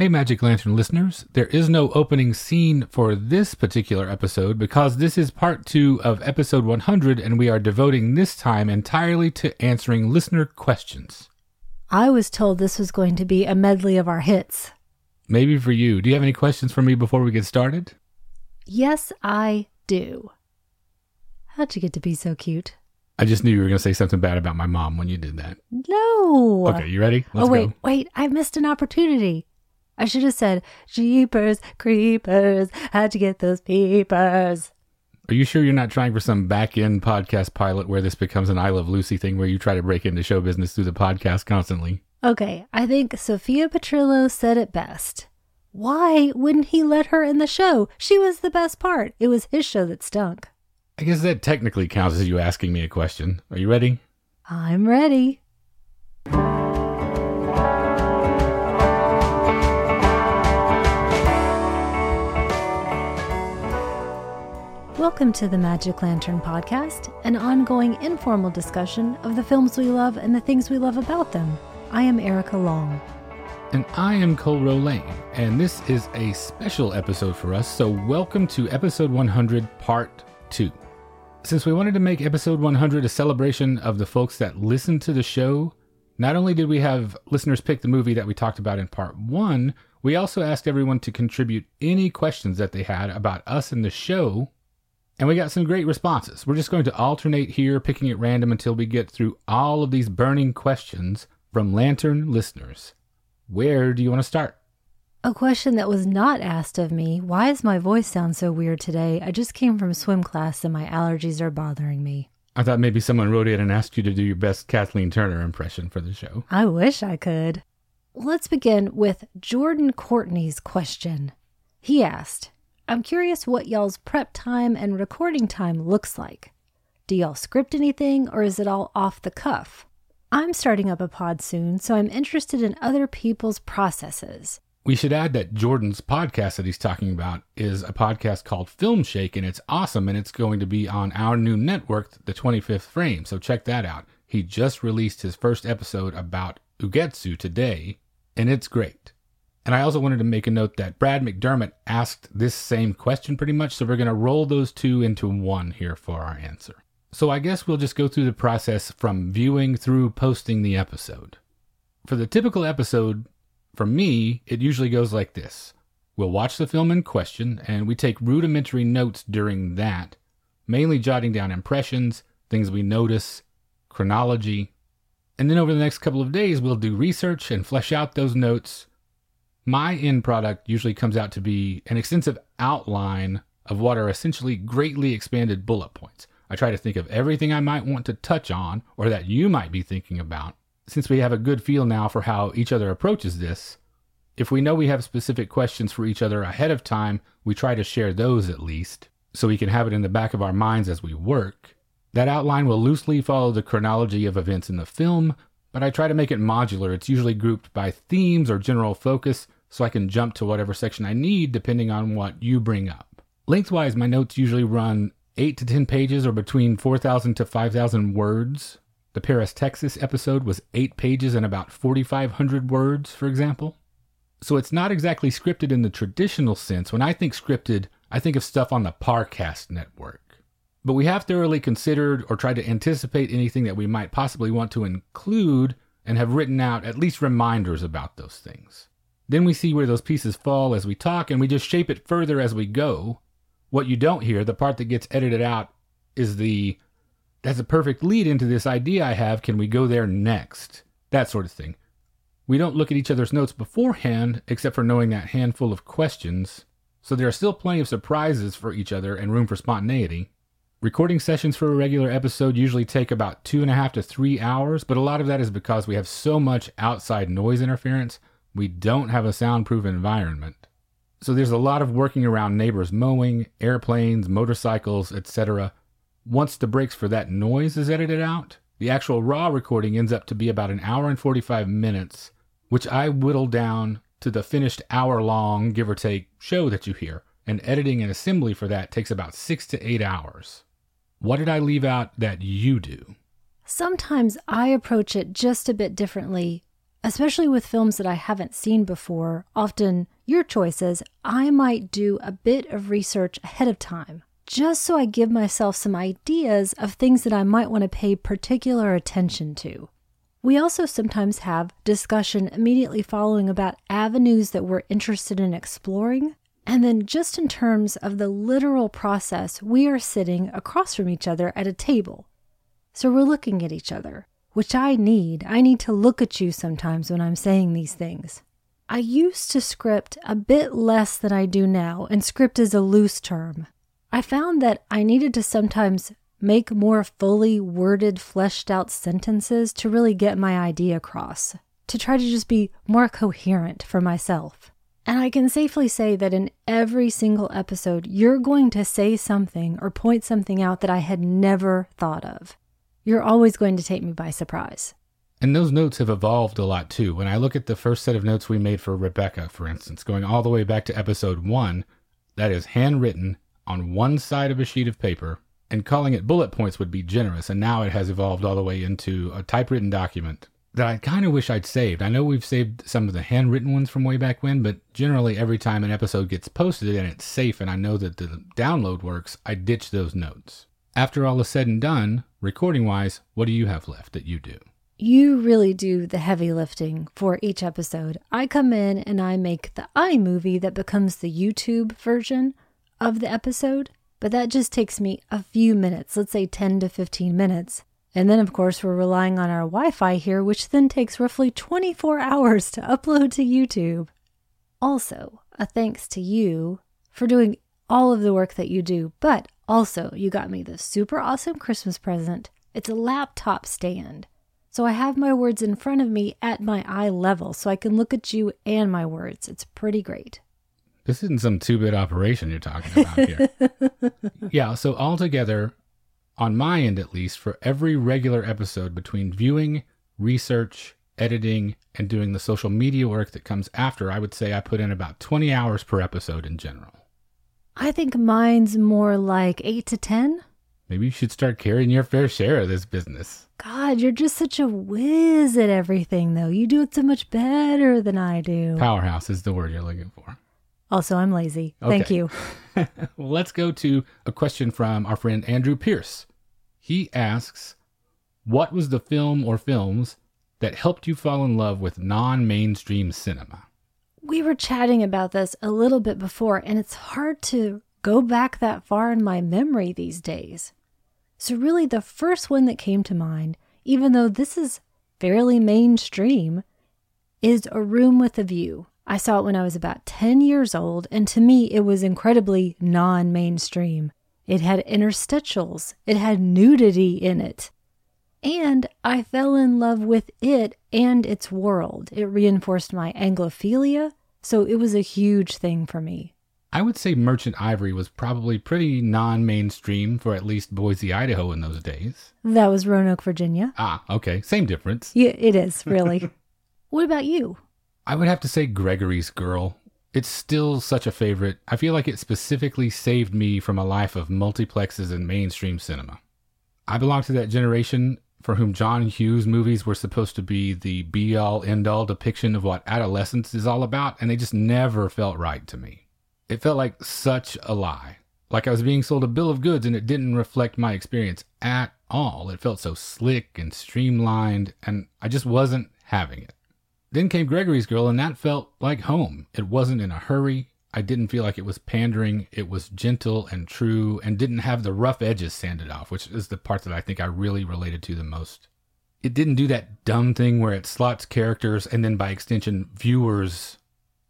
Hey, Magic Lantern listeners. There is no opening scene for this particular episode because this is part two of episode 100, and we are devoting this time entirely to answering listener questions. I was told this was going to be a medley of our hits. Maybe for you. Do you have any questions for me before we get started? Yes, I do. How'd you get to be so cute? I just knew you were going to say something bad about my mom when you did that. No. Okay, you ready? Let's oh, wait, go. wait. I missed an opportunity. I should have said, Jeepers, creepers, how'd you get those peepers? Are you sure you're not trying for some back end podcast pilot where this becomes an I Love Lucy thing where you try to break into show business through the podcast constantly? Okay, I think Sophia Petrillo said it best. Why wouldn't he let her in the show? She was the best part. It was his show that stunk. I guess that technically counts as you asking me a question. Are you ready? I'm ready. Welcome to the Magic Lantern Podcast, an ongoing informal discussion of the films we love and the things we love about them. I am Erica Long. And I am Cole Lane, and this is a special episode for us, so welcome to episode 100, part 2. Since we wanted to make episode 100 a celebration of the folks that listen to the show, not only did we have listeners pick the movie that we talked about in part 1, we also asked everyone to contribute any questions that they had about us and the show and we got some great responses. We're just going to alternate here, picking at random until we get through all of these burning questions from Lantern listeners. Where do you want to start? A question that was not asked of me why does my voice sound so weird today? I just came from swim class and my allergies are bothering me. I thought maybe someone wrote in and asked you to do your best Kathleen Turner impression for the show. I wish I could. Let's begin with Jordan Courtney's question. He asked, I'm curious what y'all's prep time and recording time looks like. Do y'all script anything or is it all off the cuff? I'm starting up a pod soon, so I'm interested in other people's processes. We should add that Jordan's podcast that he's talking about is a podcast called Film Shake, and it's awesome, and it's going to be on our new network, The 25th Frame. So check that out. He just released his first episode about Ugetsu today, and it's great. And I also wanted to make a note that Brad McDermott asked this same question pretty much, so we're going to roll those two into one here for our answer. So I guess we'll just go through the process from viewing through posting the episode. For the typical episode, for me, it usually goes like this. We'll watch the film in question, and we take rudimentary notes during that, mainly jotting down impressions, things we notice, chronology. And then over the next couple of days, we'll do research and flesh out those notes my end product usually comes out to be an extensive outline of what are essentially greatly expanded bullet points. I try to think of everything I might want to touch on or that you might be thinking about. Since we have a good feel now for how each other approaches this, if we know we have specific questions for each other ahead of time, we try to share those at least, so we can have it in the back of our minds as we work. That outline will loosely follow the chronology of events in the film, but I try to make it modular. It's usually grouped by themes or general focus, so I can jump to whatever section I need depending on what you bring up. Lengthwise, my notes usually run 8 to 10 pages or between 4,000 to 5,000 words. The Paris, Texas episode was 8 pages and about 4,500 words, for example. So it's not exactly scripted in the traditional sense. When I think scripted, I think of stuff on the Parcast network. But we have thoroughly considered or tried to anticipate anything that we might possibly want to include and have written out at least reminders about those things. Then we see where those pieces fall as we talk and we just shape it further as we go. What you don't hear, the part that gets edited out, is the that's a perfect lead into this idea I have. Can we go there next? That sort of thing. We don't look at each other's notes beforehand, except for knowing that handful of questions, so there are still plenty of surprises for each other and room for spontaneity. Recording sessions for a regular episode usually take about two and a half to three hours, but a lot of that is because we have so much outside noise interference, we don't have a soundproof environment. So there's a lot of working around neighbors mowing, airplanes, motorcycles, etc. Once the breaks for that noise is edited out, the actual raw recording ends up to be about an hour and 45 minutes, which I whittle down to the finished hour long, give or take, show that you hear. And editing and assembly for that takes about six to eight hours. What did I leave out that you do? Sometimes I approach it just a bit differently. Especially with films that I haven't seen before. Often, your choices, I might do a bit of research ahead of time, just so I give myself some ideas of things that I might want to pay particular attention to. We also sometimes have discussion immediately following about avenues that we're interested in exploring. And then, just in terms of the literal process, we are sitting across from each other at a table. So we're looking at each other, which I need. I need to look at you sometimes when I'm saying these things. I used to script a bit less than I do now, and script is a loose term. I found that I needed to sometimes make more fully worded, fleshed out sentences to really get my idea across, to try to just be more coherent for myself. And I can safely say that in every single episode, you're going to say something or point something out that I had never thought of. You're always going to take me by surprise. And those notes have evolved a lot too. When I look at the first set of notes we made for Rebecca, for instance, going all the way back to episode one, that is handwritten on one side of a sheet of paper and calling it bullet points would be generous. And now it has evolved all the way into a typewritten document that I kind of wish I'd saved. I know we've saved some of the handwritten ones from way back when, but generally every time an episode gets posted and it's safe and I know that the download works, I ditch those notes. After all is said and done, recording wise, what do you have left that you do? You really do the heavy lifting for each episode. I come in and I make the iMovie that becomes the YouTube version of the episode. But that just takes me a few minutes, let's say 10 to 15 minutes. And then, of course, we're relying on our Wi Fi here, which then takes roughly 24 hours to upload to YouTube. Also, a thanks to you for doing all of the work that you do, but also, you got me this super awesome Christmas present. It's a laptop stand. So I have my words in front of me at my eye level so I can look at you and my words. It's pretty great. This isn't some two bit operation you're talking about here. yeah, so altogether, on my end at least, for every regular episode between viewing, research, editing, and doing the social media work that comes after, I would say I put in about 20 hours per episode in general. I think mine's more like 8 to 10. Maybe you should start carrying your fair share of this business. God, you're just such a whiz at everything, though. You do it so much better than I do. Powerhouse is the word you're looking for. Also, I'm lazy. Okay. Thank you. well, let's go to a question from our friend Andrew Pierce. He asks, What was the film or films that helped you fall in love with non mainstream cinema? We were chatting about this a little bit before, and it's hard to go back that far in my memory these days. So, really, the first one that came to mind, even though this is fairly mainstream, is A Room with a View. I saw it when I was about 10 years old, and to me, it was incredibly non mainstream. It had interstitials, it had nudity in it. And I fell in love with it and its world. It reinforced my Anglophilia, so it was a huge thing for me. I would say Merchant Ivory was probably pretty non mainstream for at least Boise, Idaho in those days. That was Roanoke, Virginia. Ah, okay. Same difference. Yeah, it is, really. what about you? I would have to say Gregory's Girl. It's still such a favorite. I feel like it specifically saved me from a life of multiplexes and mainstream cinema. I belong to that generation for whom John Hughes movies were supposed to be the be all end all depiction of what adolescence is all about, and they just never felt right to me. It felt like such a lie. Like I was being sold a bill of goods and it didn't reflect my experience at all. It felt so slick and streamlined, and I just wasn't having it. Then came Gregory's Girl, and that felt like home. It wasn't in a hurry. I didn't feel like it was pandering. It was gentle and true and didn't have the rough edges sanded off, which is the part that I think I really related to the most. It didn't do that dumb thing where it slots characters and then by extension viewers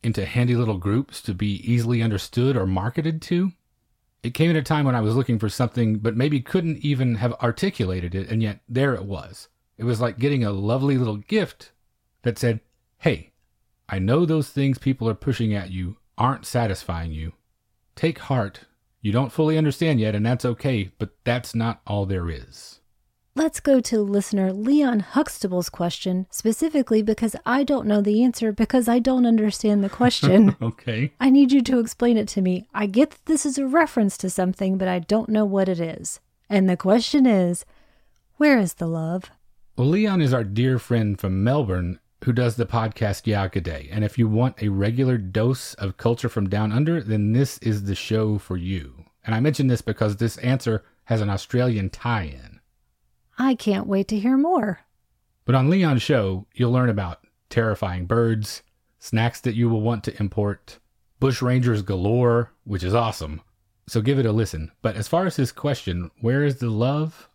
into handy little groups to be easily understood or marketed to. It came at a time when I was looking for something but maybe couldn't even have articulated it, and yet there it was. It was like getting a lovely little gift that said, Hey, I know those things people are pushing at you aren't satisfying you. Take heart. You don't fully understand yet, and that's okay, but that's not all there is. Let's go to listener Leon Huxtable's question specifically because I don't know the answer because I don't understand the question. okay. I need you to explain it to me. I get that this is a reference to something, but I don't know what it is. And the question is where is the love? Well, Leon is our dear friend from Melbourne, who does the podcast Day. And if you want a regular dose of culture from down under, then this is the show for you. And I mention this because this answer has an Australian tie in. I can't wait to hear more. But on Leon's show, you'll learn about terrifying birds, snacks that you will want to import, bush rangers galore, which is awesome. So give it a listen. But as far as his question, where is the love?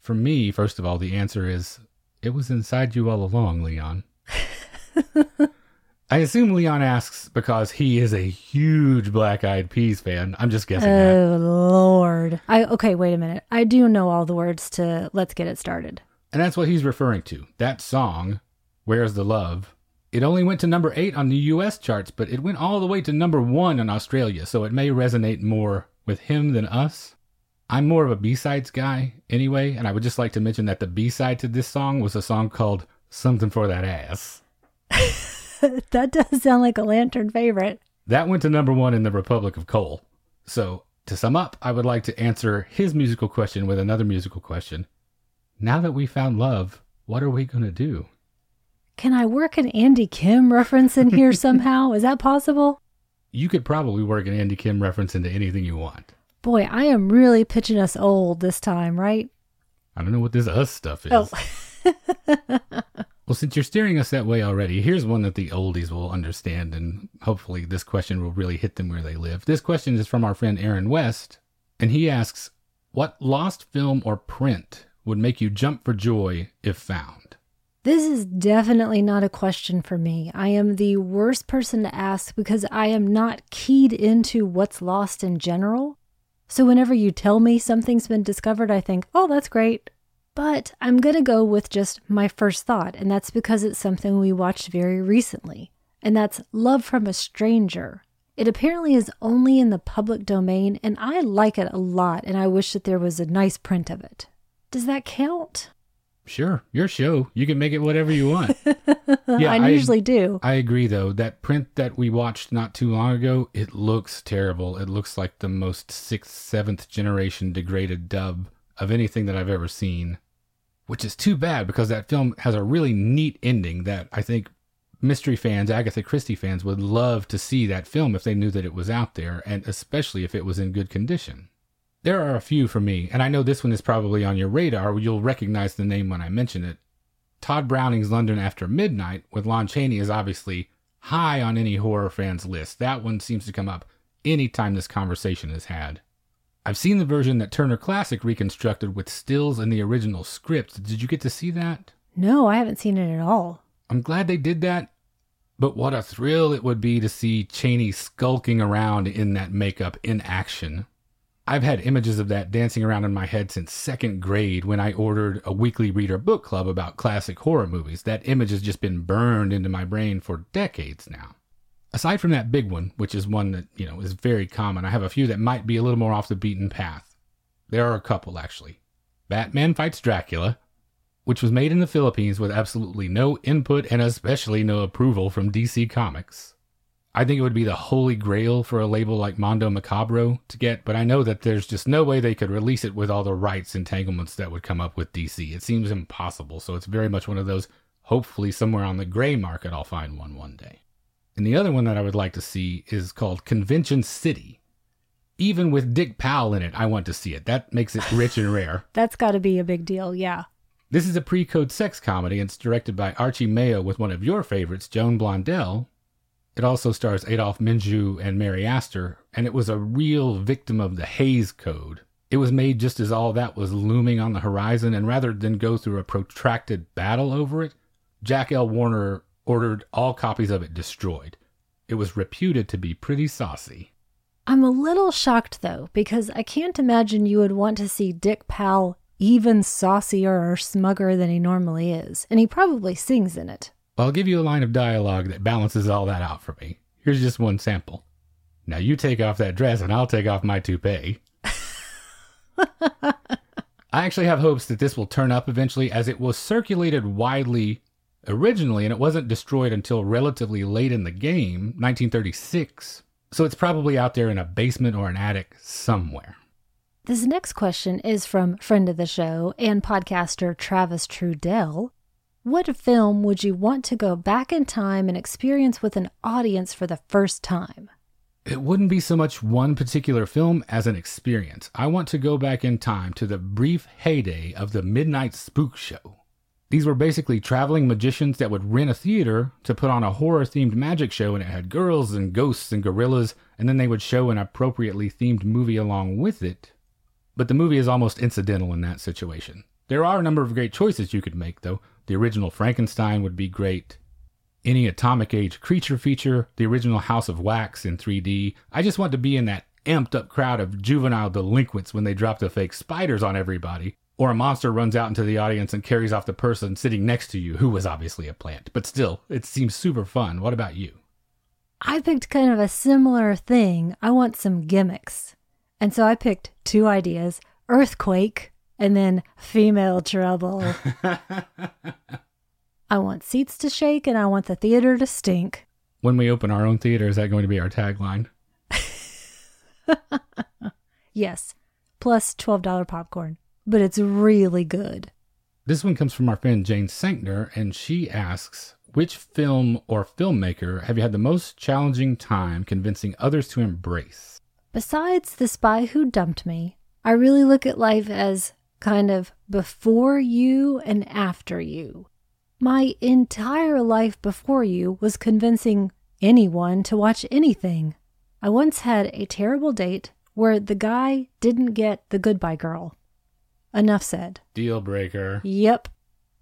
For me, first of all, the answer is it was inside you all along, Leon. I assume Leon asks because he is a huge Black Eyed Peas fan. I'm just guessing. Oh that. Lord! I okay. Wait a minute. I do know all the words to "Let's Get It Started," and that's what he's referring to. That song, "Where's the Love," it only went to number eight on the U.S. charts, but it went all the way to number one in Australia. So it may resonate more with him than us. I'm more of a B-sides guy anyway, and I would just like to mention that the B-side to this song was a song called "Something for That Ass." that does sound like a lantern favorite. That went to number one in the Republic of Cole. So, to sum up, I would like to answer his musical question with another musical question. Now that we found love, what are we going to do? Can I work an Andy Kim reference in here somehow? Is that possible? You could probably work an Andy Kim reference into anything you want. Boy, I am really pitching us old this time, right? I don't know what this us stuff is. Oh. Well, since you're steering us that way already, here's one that the oldies will understand, and hopefully this question will really hit them where they live. This question is from our friend Aaron West, and he asks, What lost film or print would make you jump for joy if found? This is definitely not a question for me. I am the worst person to ask because I am not keyed into what's lost in general. So whenever you tell me something's been discovered, I think, oh, that's great. But I'm going to go with just my first thought, and that's because it's something we watched very recently, and that's Love from a Stranger. It apparently is only in the public domain, and I like it a lot, and I wish that there was a nice print of it. Does that count? Sure, your show. You can make it whatever you want. yeah, I usually do. I agree, though. That print that we watched not too long ago, it looks terrible. It looks like the most sixth, seventh generation degraded dub of anything that I've ever seen which is too bad because that film has a really neat ending that I think mystery fans, Agatha Christie fans, would love to see that film if they knew that it was out there, and especially if it was in good condition. There are a few for me, and I know this one is probably on your radar. You'll recognize the name when I mention it. Tod Browning's London After Midnight with Lon Chaney is obviously high on any horror fan's list. That one seems to come up any time this conversation is had. I've seen the version that Turner Classic reconstructed with stills and the original script. Did you get to see that? No, I haven't seen it at all. I'm glad they did that. But what a thrill it would be to see Chaney skulking around in that makeup in action. I've had images of that dancing around in my head since second grade when I ordered a weekly reader book club about classic horror movies. That image has just been burned into my brain for decades now aside from that big one, which is one that, you know, is very common, I have a few that might be a little more off the beaten path. There are a couple, actually. Batman Fights Dracula, which was made in the Philippines with absolutely no input and especially no approval from DC Comics. I think it would be the holy grail for a label like Mondo Macabro to get, but I know that there's just no way they could release it with all the rights entanglements that would come up with DC. It seems impossible, so it's very much one of those, hopefully somewhere on the gray market I'll find one one day. And the other one that I would like to see is called Convention City. Even with Dick Powell in it, I want to see it. That makes it rich and rare. That's got to be a big deal, yeah. This is a pre code sex comedy and it's directed by Archie Mayo with one of your favorites, Joan Blondell. It also stars Adolphe Menjou and Mary Astor, and it was a real victim of the Hays Code. It was made just as all that was looming on the horizon, and rather than go through a protracted battle over it, Jack L. Warner ordered all copies of it destroyed. It was reputed to be pretty saucy. I'm a little shocked though, because I can't imagine you would want to see Dick Powell even saucier or smugger than he normally is, and he probably sings in it. I'll give you a line of dialogue that balances all that out for me. Here's just one sample. Now you take off that dress and I'll take off my toupee. I actually have hopes that this will turn up eventually as it was circulated widely originally, and it wasn't destroyed until relatively late in the game, 1936. So it's probably out there in a basement or an attic somewhere. This next question is from friend of the show and podcaster Travis Trudell. What film would you want to go back in time and experience with an audience for the first time? It wouldn't be so much one particular film as an experience. I want to go back in time to the brief heyday of the Midnight Spook Show. These were basically traveling magicians that would rent a theater to put on a horror themed magic show, and it had girls and ghosts and gorillas, and then they would show an appropriately themed movie along with it. But the movie is almost incidental in that situation. There are a number of great choices you could make, though. The original Frankenstein would be great any Atomic Age creature feature, the original House of Wax in 3D. I just want to be in that amped up crowd of juvenile delinquents when they drop the fake spiders on everybody. Or a monster runs out into the audience and carries off the person sitting next to you, who was obviously a plant. But still, it seems super fun. What about you? I picked kind of a similar thing. I want some gimmicks. And so I picked two ideas earthquake and then female trouble. I want seats to shake and I want the theater to stink. When we open our own theater, is that going to be our tagline? yes, plus $12 popcorn, but it's really good. This one comes from our friend Jane Sankner, and she asks Which film or filmmaker have you had the most challenging time convincing others to embrace? Besides The Spy Who Dumped Me, I really look at life as kind of before you and after you. My entire life before you was convincing anyone to watch anything. I once had a terrible date where the guy didn't get the goodbye girl. Enough said. Deal breaker. Yep.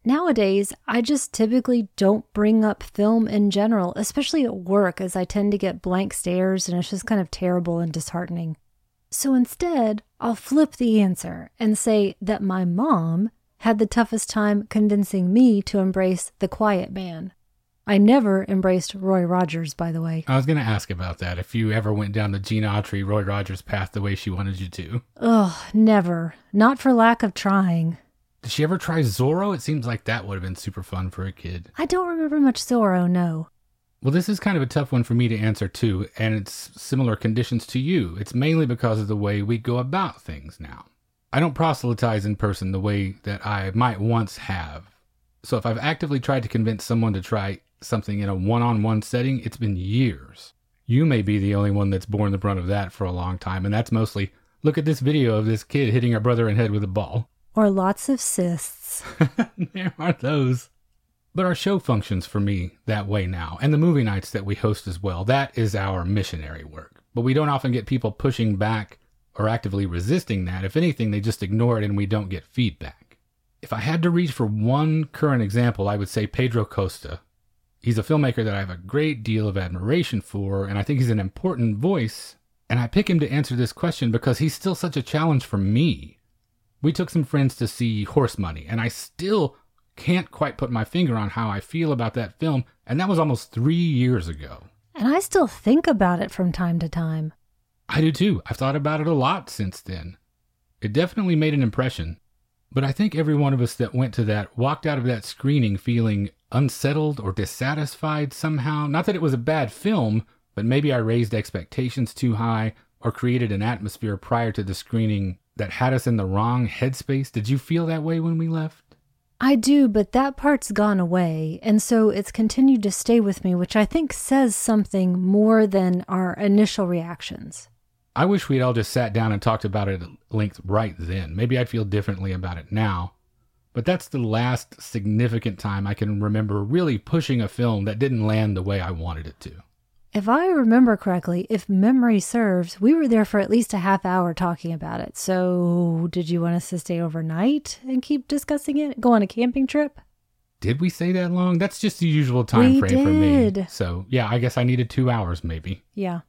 Nowadays, I just typically don't bring up film in general, especially at work, as I tend to get blank stares and it's just kind of terrible and disheartening. So instead, I'll flip the answer and say that my mom had the toughest time convincing me to embrace the quiet man. I never embraced Roy Rogers, by the way. I was going to ask about that. If you ever went down the Gene Autry, Roy Rogers path the way she wanted you to. Ugh, never. Not for lack of trying. Did she ever try Zorro? It seems like that would have been super fun for a kid. I don't remember much Zorro, no. Well, this is kind of a tough one for me to answer too, and it's similar conditions to you. It's mainly because of the way we go about things now. I don't proselytize in person the way that I might once have. So if I've actively tried to convince someone to try something in a one on one setting, it's been years. You may be the only one that's borne the brunt of that for a long time, and that's mostly look at this video of this kid hitting her brother in the head with a ball. Or lots of cysts. there are those. But our show functions for me that way now, and the movie nights that we host as well. That is our missionary work. But we don't often get people pushing back or actively resisting that. If anything, they just ignore it and we don't get feedback. If I had to reach for one current example, I would say Pedro Costa. He's a filmmaker that I have a great deal of admiration for, and I think he's an important voice. And I pick him to answer this question because he's still such a challenge for me. We took some friends to see Horse Money, and I still can't quite put my finger on how I feel about that film, and that was almost three years ago. And I still think about it from time to time. I do too. I've thought about it a lot since then. It definitely made an impression. But I think every one of us that went to that walked out of that screening feeling unsettled or dissatisfied somehow. Not that it was a bad film, but maybe I raised expectations too high or created an atmosphere prior to the screening that had us in the wrong headspace. Did you feel that way when we left? I do, but that part's gone away, and so it's continued to stay with me, which I think says something more than our initial reactions. I wish we'd all just sat down and talked about it at length right then. Maybe I'd feel differently about it now. But that's the last significant time I can remember really pushing a film that didn't land the way I wanted it to. If I remember correctly, if memory serves, we were there for at least a half hour talking about it. So, did you want us to stay overnight and keep discussing it? Go on a camping trip? Did we say that long? That's just the usual time we frame did. for me. So, yeah, I guess I needed two hours maybe. Yeah.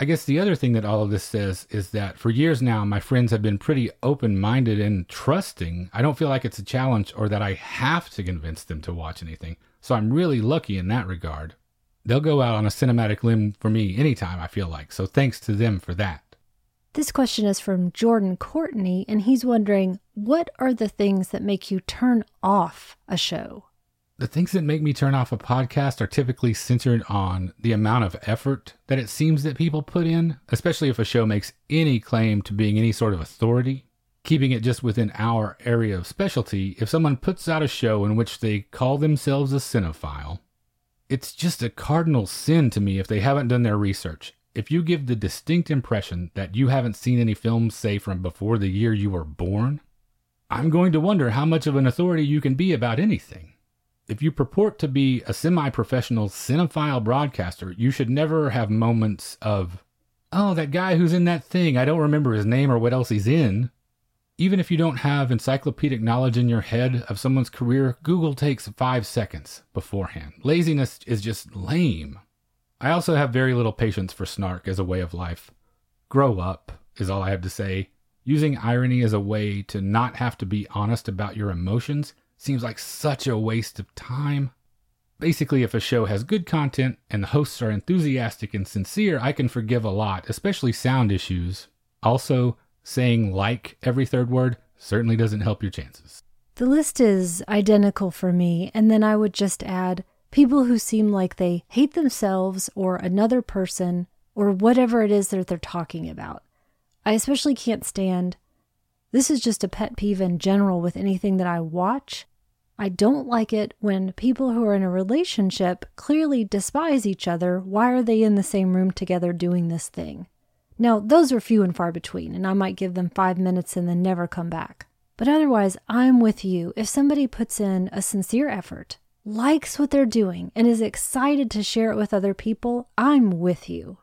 I guess the other thing that all of this says is that for years now, my friends have been pretty open minded and trusting. I don't feel like it's a challenge or that I have to convince them to watch anything. So I'm really lucky in that regard. They'll go out on a cinematic limb for me anytime, I feel like. So thanks to them for that. This question is from Jordan Courtney, and he's wondering what are the things that make you turn off a show? The things that make me turn off a podcast are typically centered on the amount of effort that it seems that people put in, especially if a show makes any claim to being any sort of authority. Keeping it just within our area of specialty, if someone puts out a show in which they call themselves a cinephile, it's just a cardinal sin to me if they haven't done their research. If you give the distinct impression that you haven't seen any films, say, from before the year you were born, I'm going to wonder how much of an authority you can be about anything. If you purport to be a semi professional cinephile broadcaster, you should never have moments of, oh, that guy who's in that thing, I don't remember his name or what else he's in. Even if you don't have encyclopedic knowledge in your head of someone's career, Google takes five seconds beforehand. Laziness is just lame. I also have very little patience for snark as a way of life. Grow up, is all I have to say. Using irony as a way to not have to be honest about your emotions seems like such a waste of time. Basically, if a show has good content and the hosts are enthusiastic and sincere, I can forgive a lot, especially sound issues. Also, saying like every third word certainly doesn't help your chances. The list is identical for me, and then I would just add people who seem like they hate themselves or another person or whatever it is that they're talking about. I especially can't stand this is just a pet peeve in general with anything that I watch. I don't like it when people who are in a relationship clearly despise each other. Why are they in the same room together doing this thing? Now, those are few and far between, and I might give them five minutes and then never come back. But otherwise, I'm with you. If somebody puts in a sincere effort, likes what they're doing, and is excited to share it with other people, I'm with you.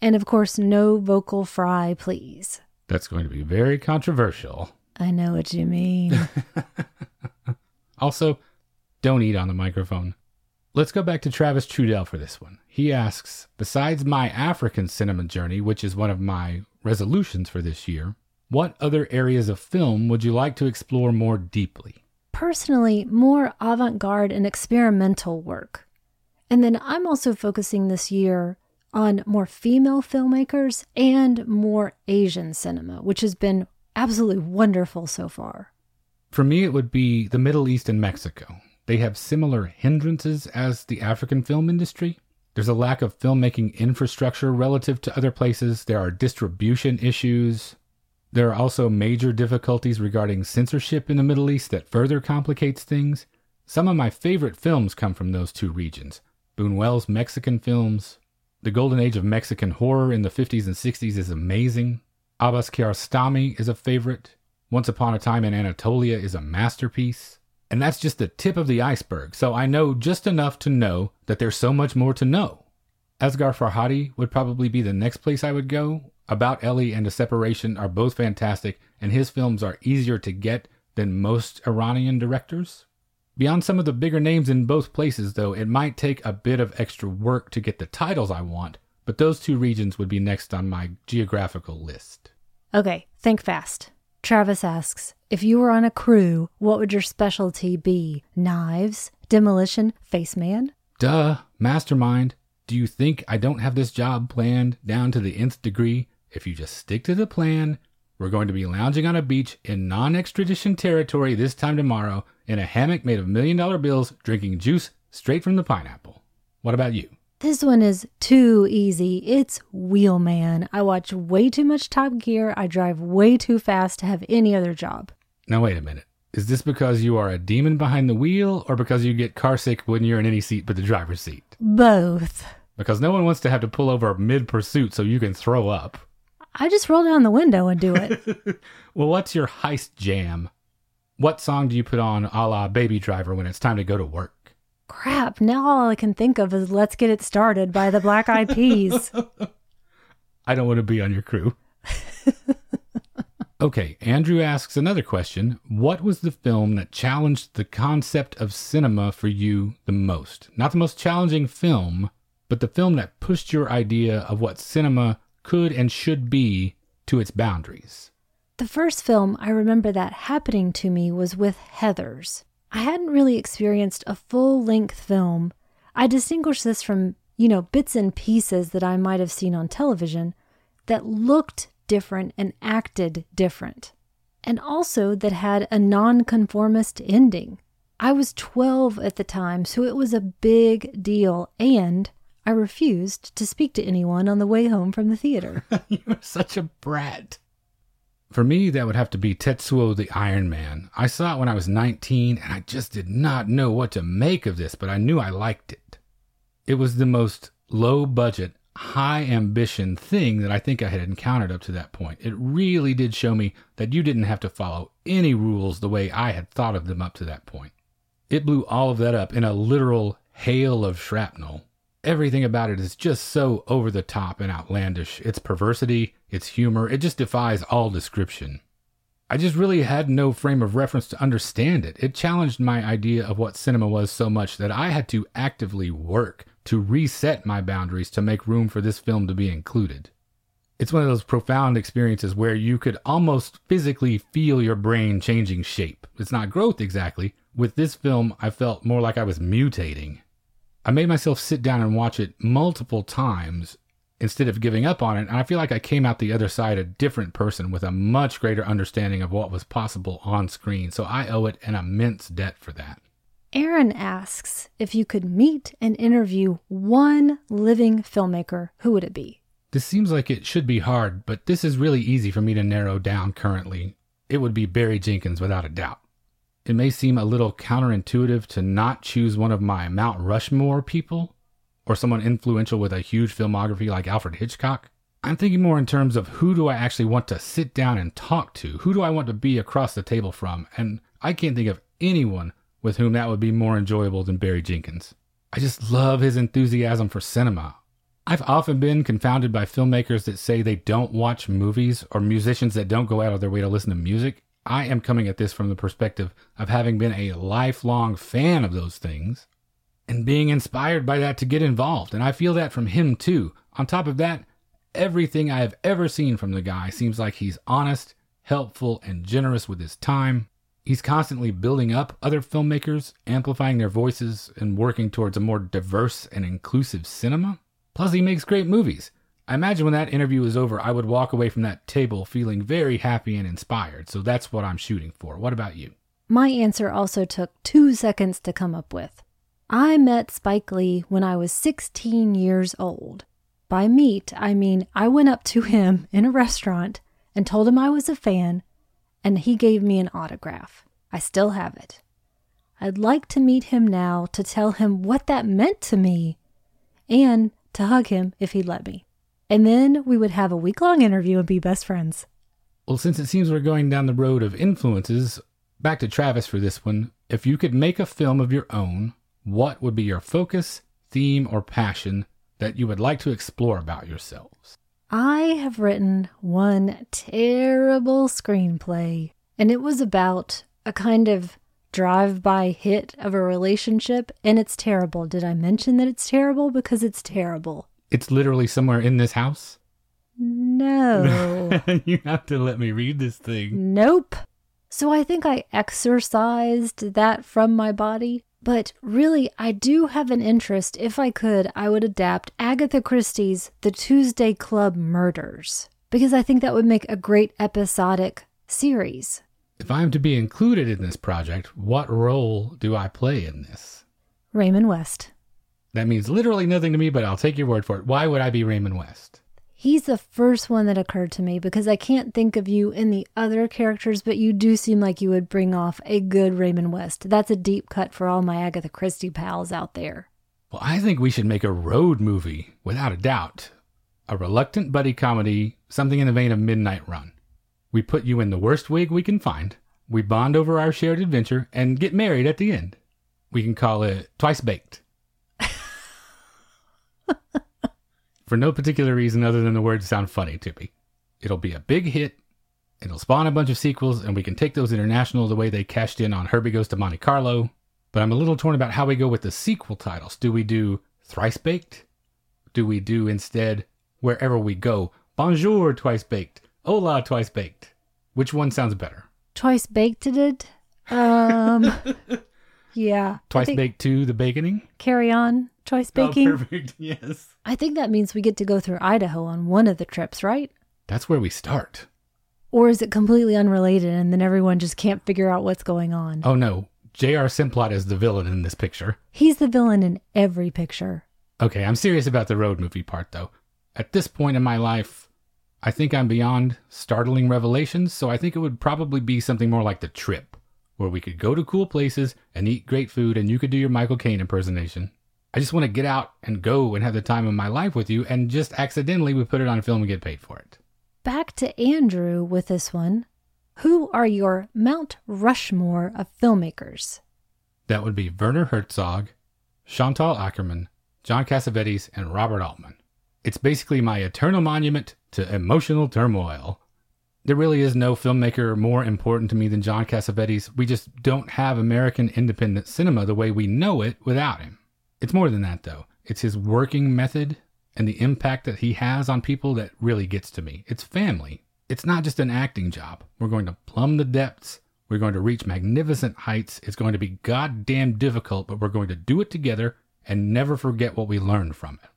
And of course, no vocal fry, please. That's going to be very controversial. I know what you mean. also, don't eat on the microphone. Let's go back to Travis Trudell for this one. He asks Besides my African cinema journey, which is one of my resolutions for this year, what other areas of film would you like to explore more deeply? Personally, more avant garde and experimental work. And then I'm also focusing this year on more female filmmakers and more Asian cinema, which has been absolutely wonderful so far. For me, it would be the Middle East and Mexico. They have similar hindrances as the African film industry. There's a lack of filmmaking infrastructure relative to other places. There are distribution issues. There are also major difficulties regarding censorship in the Middle East that further complicates things. Some of my favorite films come from those two regions. Buñuel's Mexican films, the golden age of Mexican horror in the 50s and 60s is amazing. Abbas Kiarostami is a favorite. Once Upon a Time in Anatolia is a masterpiece. And that's just the tip of the iceberg, so I know just enough to know that there's so much more to know. Asghar Farhadi would probably be the next place I would go. About Ellie and The Separation are both fantastic, and his films are easier to get than most Iranian directors. Beyond some of the bigger names in both places, though, it might take a bit of extra work to get the titles I want, but those two regions would be next on my geographical list. Okay, think fast. Travis asks If you were on a crew, what would your specialty be? Knives? Demolition? Face man? Duh, mastermind. Do you think I don't have this job planned down to the nth degree? If you just stick to the plan, we're going to be lounging on a beach in non extradition territory this time tomorrow in a hammock made of million dollar bills, drinking juice straight from the pineapple. What about you? This one is too easy. It's Wheelman. I watch way too much Top Gear. I drive way too fast to have any other job. Now, wait a minute. Is this because you are a demon behind the wheel or because you get carsick when you're in any seat but the driver's seat? Both. Because no one wants to have to pull over mid pursuit so you can throw up. I just roll down the window and do it. well, what's your heist jam? What song do you put on a la Baby Driver when it's time to go to work? Crap, now all I can think of is Let's Get It Started by the Black Eyed Peas. I don't want to be on your crew. okay, Andrew asks another question. What was the film that challenged the concept of cinema for you the most? Not the most challenging film, but the film that pushed your idea of what cinema could and should be to its boundaries. The first film I remember that happening to me was with Heathers. I hadn't really experienced a full length film. I distinguish this from, you know, bits and pieces that I might have seen on television that looked different and acted different, and also that had a nonconformist ending. I was 12 at the time, so it was a big deal, and I refused to speak to anyone on the way home from the theater. You're such a brat. For me, that would have to be Tetsuo the Iron Man. I saw it when I was 19 and I just did not know what to make of this, but I knew I liked it. It was the most low budget, high ambition thing that I think I had encountered up to that point. It really did show me that you didn't have to follow any rules the way I had thought of them up to that point. It blew all of that up in a literal hail of shrapnel. Everything about it is just so over the top and outlandish. Its perversity, its humor, it just defies all description. I just really had no frame of reference to understand it. It challenged my idea of what cinema was so much that I had to actively work to reset my boundaries to make room for this film to be included. It's one of those profound experiences where you could almost physically feel your brain changing shape. It's not growth exactly. With this film, I felt more like I was mutating. I made myself sit down and watch it multiple times instead of giving up on it, and I feel like I came out the other side a different person with a much greater understanding of what was possible on screen. So I owe it an immense debt for that. Aaron asks if you could meet and interview one living filmmaker, who would it be? This seems like it should be hard, but this is really easy for me to narrow down currently. It would be Barry Jenkins without a doubt. It may seem a little counterintuitive to not choose one of my Mount Rushmore people or someone influential with a huge filmography like Alfred Hitchcock. I'm thinking more in terms of who do I actually want to sit down and talk to? Who do I want to be across the table from? And I can't think of anyone with whom that would be more enjoyable than Barry Jenkins. I just love his enthusiasm for cinema. I've often been confounded by filmmakers that say they don't watch movies or musicians that don't go out of their way to listen to music. I am coming at this from the perspective of having been a lifelong fan of those things and being inspired by that to get involved. And I feel that from him too. On top of that, everything I have ever seen from the guy seems like he's honest, helpful, and generous with his time. He's constantly building up other filmmakers, amplifying their voices, and working towards a more diverse and inclusive cinema. Plus, he makes great movies. I imagine when that interview is over, I would walk away from that table feeling very happy and inspired. So that's what I'm shooting for. What about you? My answer also took two seconds to come up with. I met Spike Lee when I was 16 years old. By meet, I mean I went up to him in a restaurant and told him I was a fan, and he gave me an autograph. I still have it. I'd like to meet him now to tell him what that meant to me and to hug him if he'd let me. And then we would have a week long interview and be best friends. Well, since it seems we're going down the road of influences, back to Travis for this one. If you could make a film of your own, what would be your focus, theme, or passion that you would like to explore about yourselves? I have written one terrible screenplay, and it was about a kind of drive by hit of a relationship, and it's terrible. Did I mention that it's terrible? Because it's terrible. It's literally somewhere in this house. No. you have to let me read this thing. nope. So I think I exorcised that from my body. But really, I do have an interest. If I could, I would adapt Agatha Christie's The Tuesday Club Murders because I think that would make a great episodic series. If I am to be included in this project, what role do I play in this? Raymond West. That means literally nothing to me, but I'll take your word for it. Why would I be Raymond West? He's the first one that occurred to me because I can't think of you in the other characters, but you do seem like you would bring off a good Raymond West. That's a deep cut for all my Agatha Christie pals out there. Well, I think we should make a road movie, without a doubt. A reluctant buddy comedy, something in the vein of Midnight Run. We put you in the worst wig we can find, we bond over our shared adventure, and get married at the end. We can call it Twice Baked. For no particular reason other than the words sound funny to me. It'll be a big hit. It'll spawn a bunch of sequels, and we can take those international the way they cashed in on Herbie Goes to Monte Carlo. But I'm a little torn about how we go with the sequel titles. Do we do Thrice Baked? Do we do instead Wherever We Go? Bonjour, Twice Baked. Hola, Twice Baked. Which one sounds better? Twice baked it. Um, yeah. Twice Baked 2, The Baconing? Carry on. Twice oh, baking. Oh, perfect. Yes. I think that means we get to go through Idaho on one of the trips, right? That's where we start. Or is it completely unrelated and then everyone just can't figure out what's going on? Oh no, J.R. Simplot is the villain in this picture. He's the villain in every picture. Okay, I'm serious about the road movie part though. At this point in my life, I think I'm beyond startling revelations, so I think it would probably be something more like The Trip, where we could go to cool places and eat great food and you could do your Michael Caine impersonation. I just want to get out and go and have the time of my life with you, and just accidentally we put it on film and get paid for it. Back to Andrew with this one. Who are your Mount Rushmore of filmmakers? That would be Werner Herzog, Chantal Akerman, John Cassavetes, and Robert Altman. It's basically my eternal monument to emotional turmoil. There really is no filmmaker more important to me than John Cassavetes. We just don't have American independent cinema the way we know it without him. It's more than that, though. It's his working method and the impact that he has on people that really gets to me. It's family. It's not just an acting job. We're going to plumb the depths. We're going to reach magnificent heights. It's going to be goddamn difficult, but we're going to do it together and never forget what we learned from it.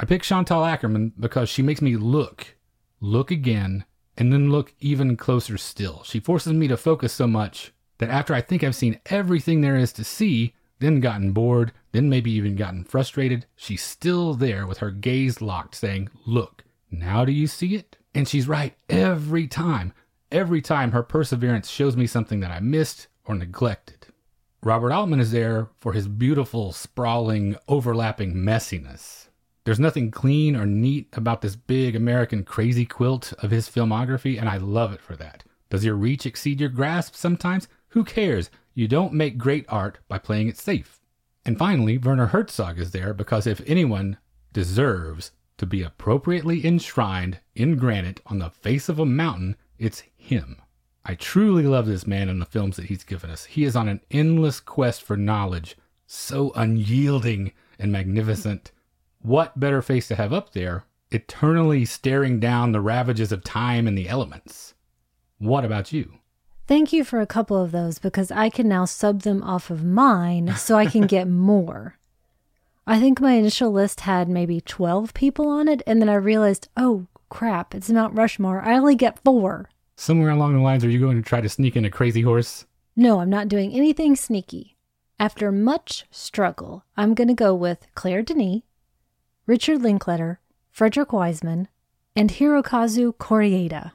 I pick Chantal Akerman because she makes me look, look again, and then look even closer still. She forces me to focus so much that after I think I've seen everything there is to see, then gotten bored, then maybe even gotten frustrated, she's still there with her gaze locked, saying, Look, now do you see it? And she's right every time. Every time her perseverance shows me something that I missed or neglected. Robert Altman is there for his beautiful, sprawling, overlapping messiness. There's nothing clean or neat about this big American crazy quilt of his filmography, and I love it for that. Does your reach exceed your grasp sometimes? Who cares? You don't make great art by playing it safe. And finally, Werner Herzog is there because if anyone deserves to be appropriately enshrined in granite on the face of a mountain, it's him. I truly love this man and the films that he's given us. He is on an endless quest for knowledge, so unyielding and magnificent. What better face to have up there, eternally staring down the ravages of time and the elements? What about you? Thank you for a couple of those because I can now sub them off of mine so I can get more. I think my initial list had maybe 12 people on it, and then I realized, oh crap, it's Mount Rushmore. I only get four. Somewhere along the lines, are you going to try to sneak in a crazy horse? No, I'm not doing anything sneaky. After much struggle, I'm going to go with Claire Denis, Richard Linklater, Frederick Wiseman, and Hirokazu Koreeda.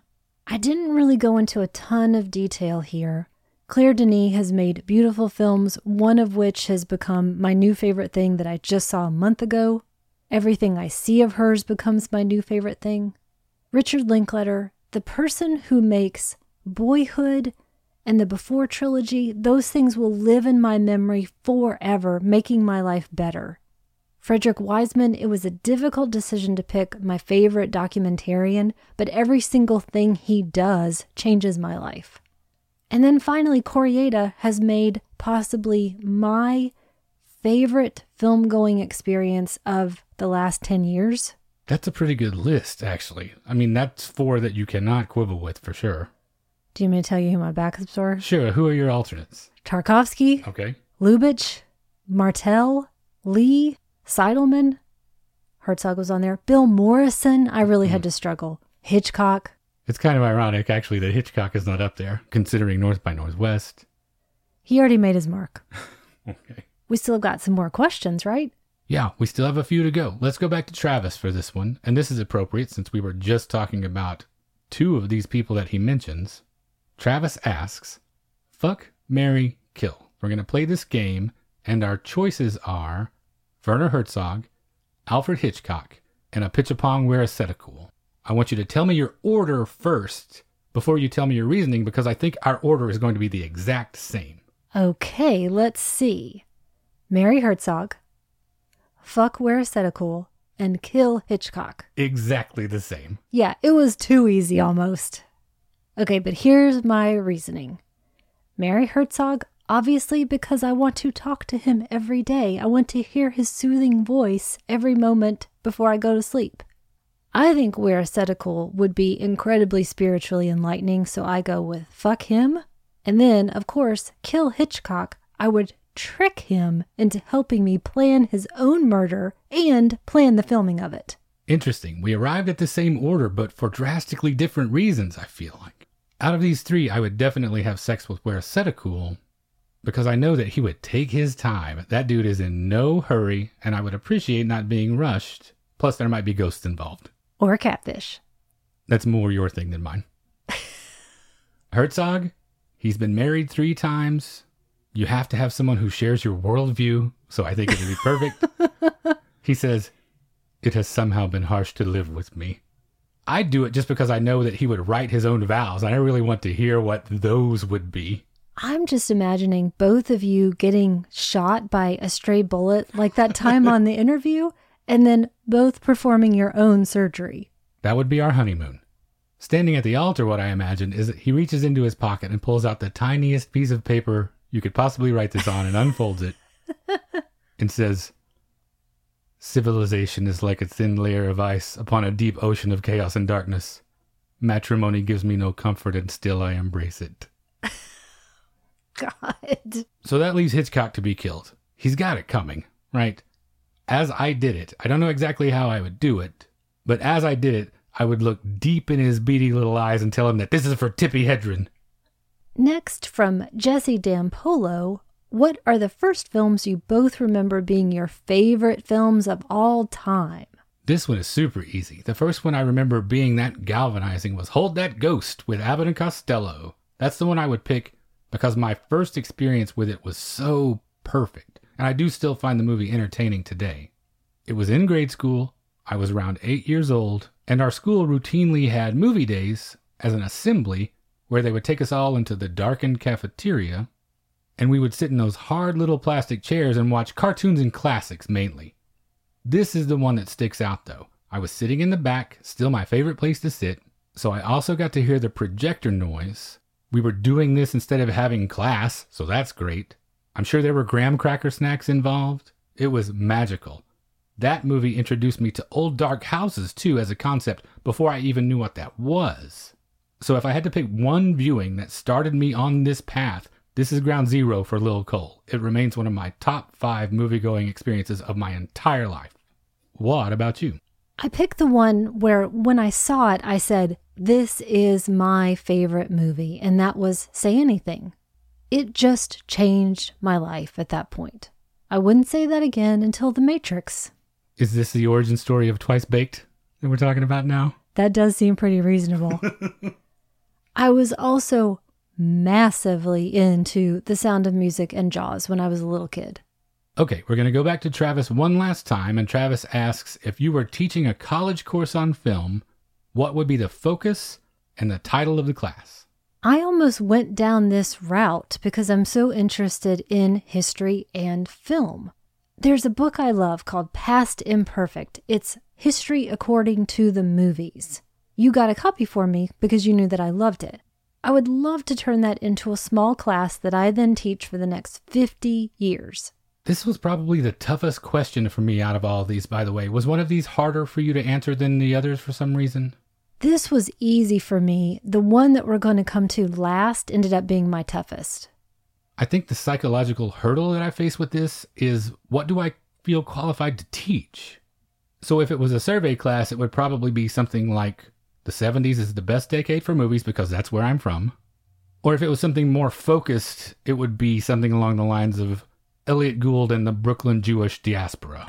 I didn't really go into a ton of detail here. Claire Denis has made beautiful films, one of which has become my new favorite thing that I just saw a month ago. Everything I see of hers becomes my new favorite thing. Richard Linklater, the person who makes Boyhood and the Before trilogy, those things will live in my memory forever, making my life better. Frederick Wiseman, it was a difficult decision to pick my favorite documentarian, but every single thing he does changes my life. And then finally, Koreeda has made possibly my favorite film going experience of the last 10 years. That's a pretty good list, actually. I mean, that's four that you cannot quibble with for sure. Do you want me to tell you who my backups were? Sure. Who are your alternates? Tarkovsky, Okay. Lubitsch, Martel, Lee, Seidelman. Herzog was on there. Bill Morrison. I really had hmm. to struggle. Hitchcock. It's kind of ironic, actually, that Hitchcock is not up there, considering North by Northwest. He already made his mark. Okay. We still got some more questions, right? Yeah, we still have a few to go. Let's go back to Travis for this one. And this is appropriate since we were just talking about two of these people that he mentions. Travis asks, Fuck, marry, kill. We're going to play this game, and our choices are Werner Herzog, Alfred Hitchcock, and Apichatpong Weerasethakul. I want you to tell me your order first before you tell me your reasoning because I think our order is going to be the exact same. Okay, let's see. Marry Herzog, fuck Weerasethakul, and kill Hitchcock. Exactly the same. Yeah, it was too easy almost. Okay, but here's my reasoning. Marry Herzog, obviously because I want to talk to him every day. I want to hear his soothing voice every moment before I go to sleep. I think Weerasethakul would be incredibly spiritually enlightening, so I go with fuck him. And then, of course, kill Hitchcock. I would trick him into helping me plan his own murder and plan the filming of it. Interesting. We arrived at the same order, but for drastically different reasons, I feel like. Out of these three, I would definitely have sex with Weerasethakul because I know that he would take his time. That dude is in no hurry, and I would appreciate not being rushed. Plus, there might be ghosts involved. Or a catfish. That's more your thing than mine. Herzog, he's been married three times. You have to have someone who shares your worldview, so I think it would be perfect. he says, It has somehow been harsh to live with me. I'd do it just because I know that he would write his own vows. And I really want to hear what those would be. I'm just imagining both of you getting shot by a stray bullet like that time on the interview, and then both performing your own surgery. That would be our honeymoon. Standing at the altar, what I imagine is that he reaches into his pocket and pulls out the tiniest piece of paper you could possibly write this on and unfolds it and says, Civilization is like a thin layer of ice upon a deep ocean of chaos and darkness. Matrimony gives me no comfort, and still I embrace it. God. So that leaves Hitchcock to be killed. He's got it coming, right? As I did it, I don't know exactly how I would do it, but as I did it, I would look deep in his beady little eyes and tell him that this is for Tippi Hedren. Next, from Jesse Dampolo, what are the first films you both remember being your favorite films of all time? This one is super easy. The first one I remember being that galvanizing was Hold That Ghost with Abbott and Costello. That's the one I would pick because my first experience with it was so perfect, and I do still find the movie entertaining today. It was in grade school, I was around eight years old, and our school routinely had movie days as an assembly where they would take us all into the darkened cafeteria and we would sit in those hard little plastic chairs and watch cartoons and classics mainly. This is the one that sticks out though. I was sitting in the back, still my favorite place to sit, so I also got to hear the projector noise. We were doing this instead of having class, so that's great. I'm sure there were graham cracker snacks involved. It was magical. That movie introduced me to old dark houses too as a concept before I even knew what that was. So if I had to pick one viewing that started me on this path, this is ground zero for Lil Cole. It remains one of my top five movie going experiences of my entire life. What about you? I picked the one where when I saw it, I said, This is my favorite movie, and that was Say Anything. It just changed my life at that point. I wouldn't say that again until The Matrix. Is this the origin story of Twice Baked that we're talking about now? That does seem pretty reasonable. I was also massively into The Sound of Music and Jaws when I was a little kid. Okay, we're going to go back to Travis one last time, and Travis asks if you were teaching a college course on film, what would be the focus and the title of the class? I almost went down this route because I'm so interested in history and film. There's a book I love called Past Imperfect. It's History According to the Movies. You got a copy for me because you knew that I loved it. I would love to turn that into a small class that I then teach for the next 50 years. This was probably the toughest question for me out of all of these, by the way. Was one of these harder for you to answer than the others for some reason? This was easy for me. The one that we're going to come to last ended up being my toughest. I think the psychological hurdle that I face with this is what do I feel qualified to teach? So if it was a survey class, it would probably be something like the 70s is the best decade for movies because that's where I'm from. Or if it was something more focused, it would be something along the lines of Elliot Gould and the Brooklyn Jewish diaspora.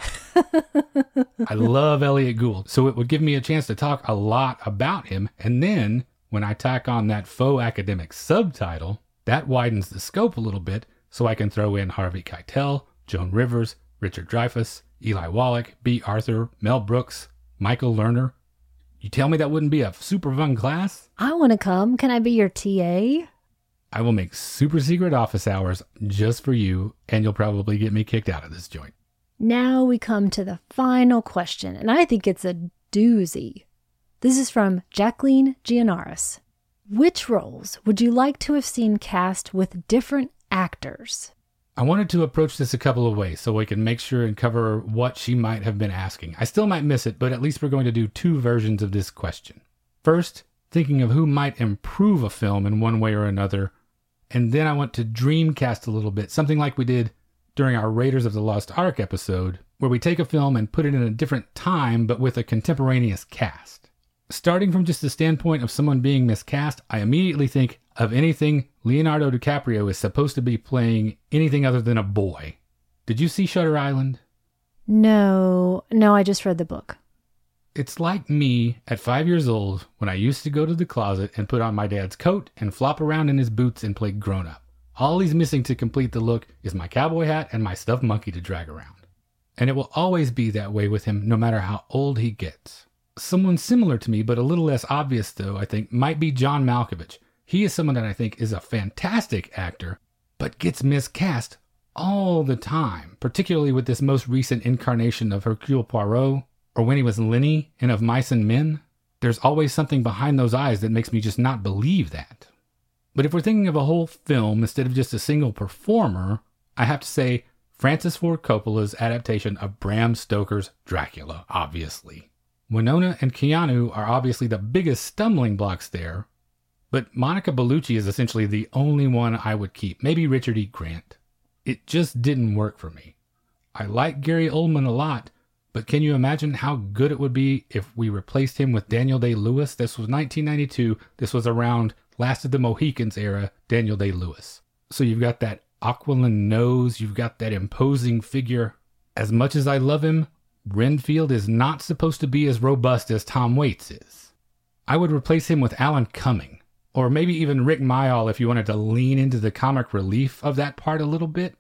I love Elliot Gould, so it would give me a chance to talk a lot about him. And then when I tack on that faux academic subtitle, that widens the scope a little bit so I can throw in Harvey Keitel, Joan Rivers, Richard Dreyfuss, Eli Wallach, Bea Arthur, Mel Brooks, Michael Lerner, you tell me that wouldn't be a super fun class? I want to come. Can I be your TA? I will make super secret office hours just for you, and you'll probably get me kicked out of this joint. Now we come to the final question, and I think it's a doozy. This is from Jacqueline Gianaris. Which roles would you like to have seen cast with different actors? I wanted to approach this a couple of ways so we can make sure and cover what she might have been asking. I still might miss it, but at least we're going to do two versions of this question. First, thinking of who might improve a film in one way or another, and then I want to dreamcast a little bit, something like we did during our Raiders of the Lost Ark episode, where we take a film and put it in a different time but with a contemporaneous cast. Starting from just the standpoint of someone being miscast, I immediately think of anything Leonardo DiCaprio is supposed to be playing anything other than a boy. Did you see Shutter Island? No, no, I just read the book. It's like me at five years old when I used to go to the closet and put on my dad's coat and flop around in his boots and play grown up. All he's missing to complete the look is my cowboy hat and my stuffed monkey to drag around. And it will always be that way with him no matter how old he gets. Someone similar to me, but a little less obvious though, I think, might be John Malkovich. He is someone that I think is a fantastic actor, but gets miscast all the time, particularly with this most recent incarnation of Hercule Poirot or when he was Lenny in Of Mice and Men. There's always something behind those eyes that makes me just not believe that. But if we're thinking of a whole film instead of just a single performer, I have to say Francis Ford Coppola's adaptation of Bram Stoker's Dracula, obviously. Winona and Keanu are obviously the biggest stumbling blocks there, but Monica Bellucci is essentially the only one I would keep, maybe Richard E. Grant. It just didn't work for me. I like Gary Oldman a lot, but can you imagine how good it would be if we replaced him with Daniel Day Lewis? This was 1992. This was around Last of the Mohicans era, Daniel Day Lewis. So you've got that aquiline nose, you've got that imposing figure. As much as I love him, Renfield is not supposed to be as robust as Tom Waits is. I would replace him with Alan Cumming, or maybe even Rick Mayall if you wanted to lean into the comic relief of that part a little bit.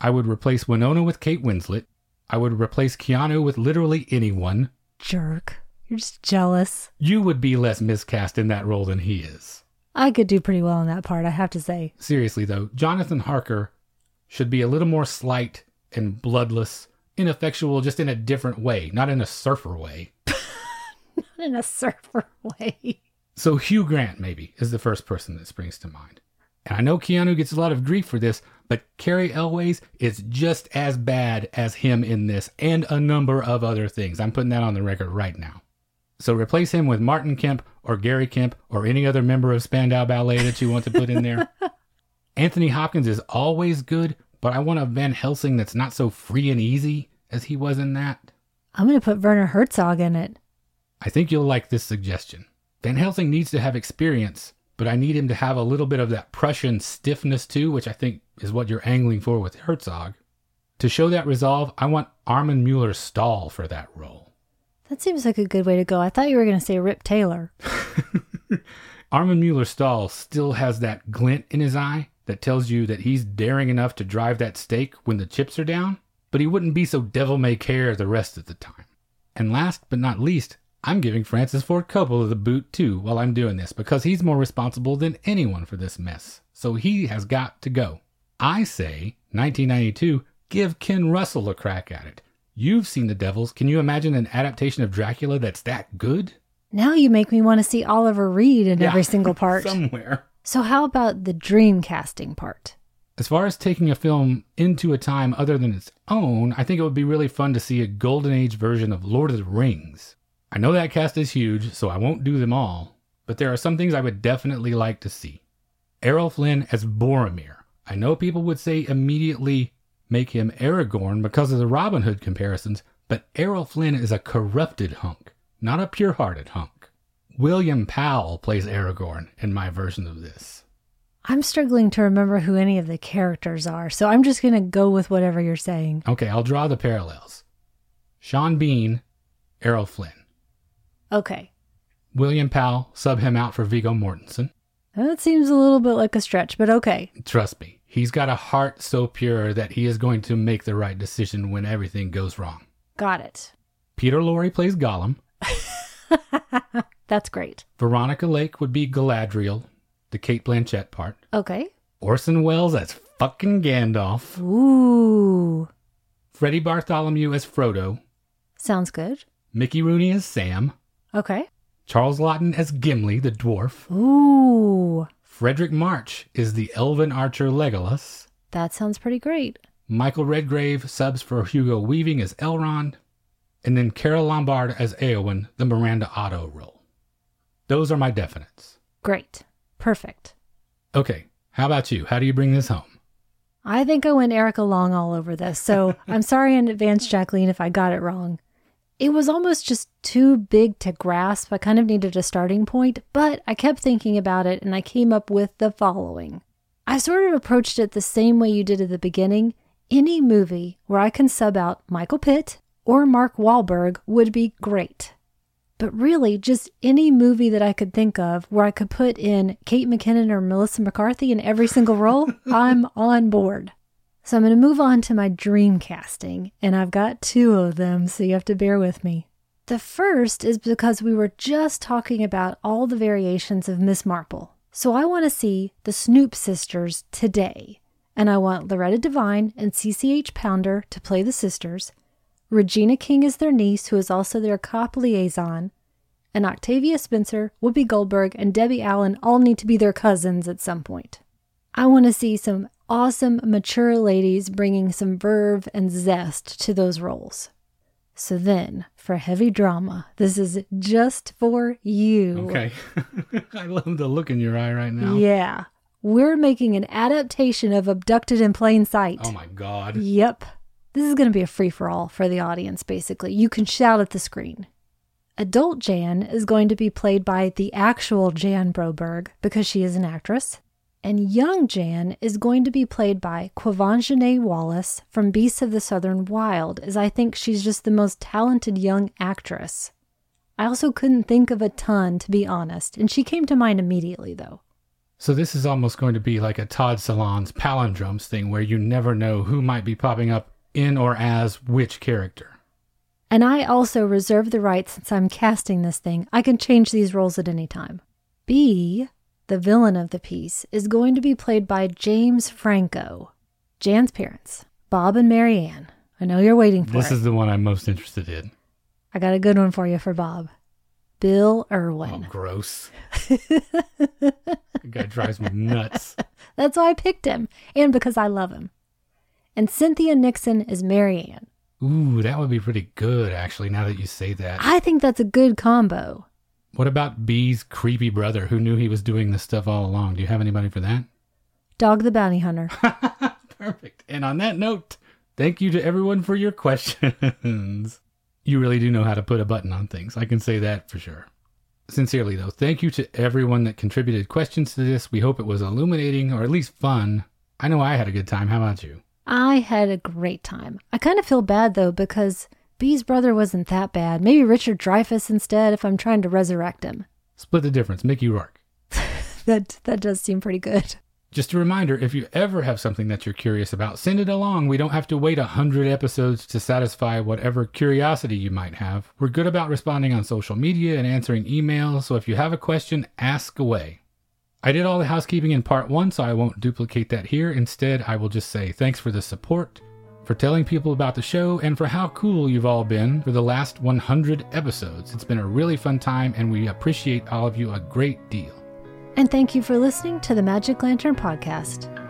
I would replace Winona with Kate Winslet, I would replace Keanu with literally anyone. Jerk. You're just jealous. You would be less miscast in that role than he is. I could do pretty well in that part, I have to say. Seriously, though, Jonathan Harker should be a little more slight and bloodless, ineffectual, just in a different way, not in a surfer way. not in a surfer way. So, Hugh Grant, maybe, is the first person that springs to mind. And I know Keanu gets a lot of grief for this, but Cary Elwes is just as bad as him in this and a number of other things. I'm putting that on the record right now. So replace him with Martin Kemp or Gary Kemp or any other member of Spandau Ballet that you want to put in there. Anthony Hopkins is always good, but I want a Van Helsing that's not so free and easy as he was in that. I'm going to put Werner Herzog in it. I think you'll like this suggestion. Van Helsing needs to have experience, but I need him to have a little bit of that Prussian stiffness too, which I think is what you're angling for with Herzog. To show that resolve, I want Armin Mueller Stahl for that role. That seems like a good way to go. I thought you were going to say Rip Taylor. Armin Mueller Stahl still has that glint in his eye that tells you that he's daring enough to drive that stake when the chips are down, but he wouldn't be so devil may care the rest of the time. And last but not least, I'm giving Francis Ford Coppola the boot too while I'm doing this because he's more responsible than anyone for this mess. So he has got to go. I say, 1992, give Ken Russell a crack at it. You've seen The Devils. Can you imagine an adaptation of Dracula that's that good? Now you make me want to see Oliver Reed in yeah, every single part. Somewhere. So, how about the dream casting part? As far as taking a film into a time other than its own, I think it would be really fun to see a Golden Age version of Lord of the Rings. I know that cast is huge, so I won't do them all, but there are some things I would definitely like to see. Errol Flynn as Boromir. I know people would say immediately make him Aragorn because of the Robin Hood comparisons, but Errol Flynn is a corrupted hunk, not a pure hearted hunk. William Powell plays Aragorn in my version of this. I'm struggling to remember who any of the characters are, so I'm just going to go with whatever you're saying. Okay, I'll draw the parallels. Sean Bean, Errol Flynn. Okay. William Powell, sub him out for Viggo Mortensen. That seems a little bit like a stretch, but okay. Trust me, he's got a heart so pure that he is going to make the right decision when everything goes wrong. Got it. Peter Lorre plays Gollum. That's great. Veronica Lake would be Galadriel, the Cate Blanchett part. Okay. Orson Welles as fucking Gandalf. Ooh. Freddie Bartholomew as Frodo. Sounds good. Mickey Rooney as Sam. Okay. Charles Laughton as Gimli, the dwarf. Ooh. Fredric March is the elven archer Legolas. That sounds pretty great. Michael Redgrave subs for Hugo Weaving as Elrond. And then Carole Lombard as Eowyn, the Miranda Otto role. Those are my definites. Great. Perfect. Okay. How about you? How do you bring this home? I think I went Erica Long all over this, so I'm sorry in advance, Jacqueline, if I got it wrong. It was almost just too big to grasp. I kind of needed a starting point, but I kept thinking about it and I came up with the following. I sort of approached it the same way you did at the beginning. Any movie where I can sub out Michael Pitt or Mark Wahlberg would be great. But really, just any movie that I could think of where I could put in Kate McKinnon or Melissa McCarthy in every single role, I'm on board. So I'm going to move on to my dream casting, and I've got two of them, so you have to bear with me. The first is because we were just talking about all the variations of Miss Marple. So I want to see the Snoop sisters today. And I want Loretta Devine and CCH Pounder to play the sisters. Regina King is their niece, who is also their cop liaison. And Octavia Spencer, Whoopi Goldberg, and Debbie Allen all need to be their cousins at some point. I want to see some awesome, mature ladies bringing some verve and zest to those roles. So then, for heavy drama, this is just for you. Okay. I love the look in your eye right now. Yeah. We're making an adaptation of Abducted in Plain Sight. Oh my God. Yep. This is going to be a free for all for the audience, basically. You can shout at the screen. Adult Jan is going to be played by the actual Jan Broberg because she is an actress. And young Jan is going to be played by Quvenzhané Wallace from Beasts of the Southern Wild, as I think she's just the most talented young actress. I also couldn't think of a ton, to be honest, and she came to mind immediately, though. So this is almost going to be like a Todd Solondz's palindromes thing where you never know who might be popping up in or as which character. And I also reserve the right, since I'm casting this thing, I can change these roles at any time. B the villain of the piece, is going to be played by James Franco, Jan's parents, Bob and Marianne. I know you're waiting for This it. is the one I'm most interested in. I got a good one for you for Bob. Bill Irwin. Oh, gross. the guy drives me nuts. That's why I picked him, and because I love him. And Cynthia Nixon is Marianne. Ooh, that would be pretty good, actually, now that you say that. I think that's a good combo. What about B's creepy brother who knew he was doing this stuff all along? Do you have anybody for that? Dog the Bounty Hunter. Perfect. And on that note, thank you to everyone for your questions. you really do know how to put a button on things. I can say that for sure. Sincerely, though, thank you to everyone that contributed questions to this. We hope it was illuminating or at least fun. I know I had a good time. How about you? I had a great time. I kind of feel bad though because B's brother wasn't that bad. Maybe Richard Dreyfuss instead if I'm trying to resurrect him. Split the difference. Mickey Rourke. That that does seem pretty good. Just a reminder if you ever have something that you're curious about, send it along. We don't have to wait a hundred episodes to satisfy whatever curiosity you might have. We're good about responding on social media and answering emails, so if you have a question, ask away. I did all the housekeeping in part one, so I won't duplicate that here. Instead, I will just say thanks for the support, for telling people about the show, and for how cool you've all been for the last 100 episodes. It's been a really fun time, and we appreciate all of you a great deal. And thank you for listening to the Magic Lantern Podcast.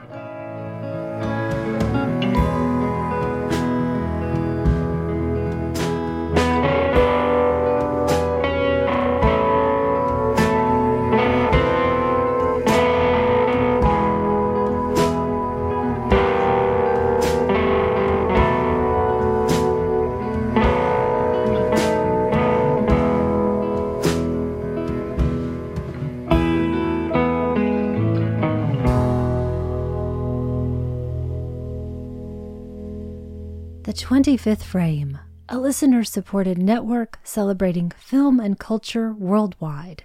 25th Frame, a listener supported network celebrating film and culture worldwide.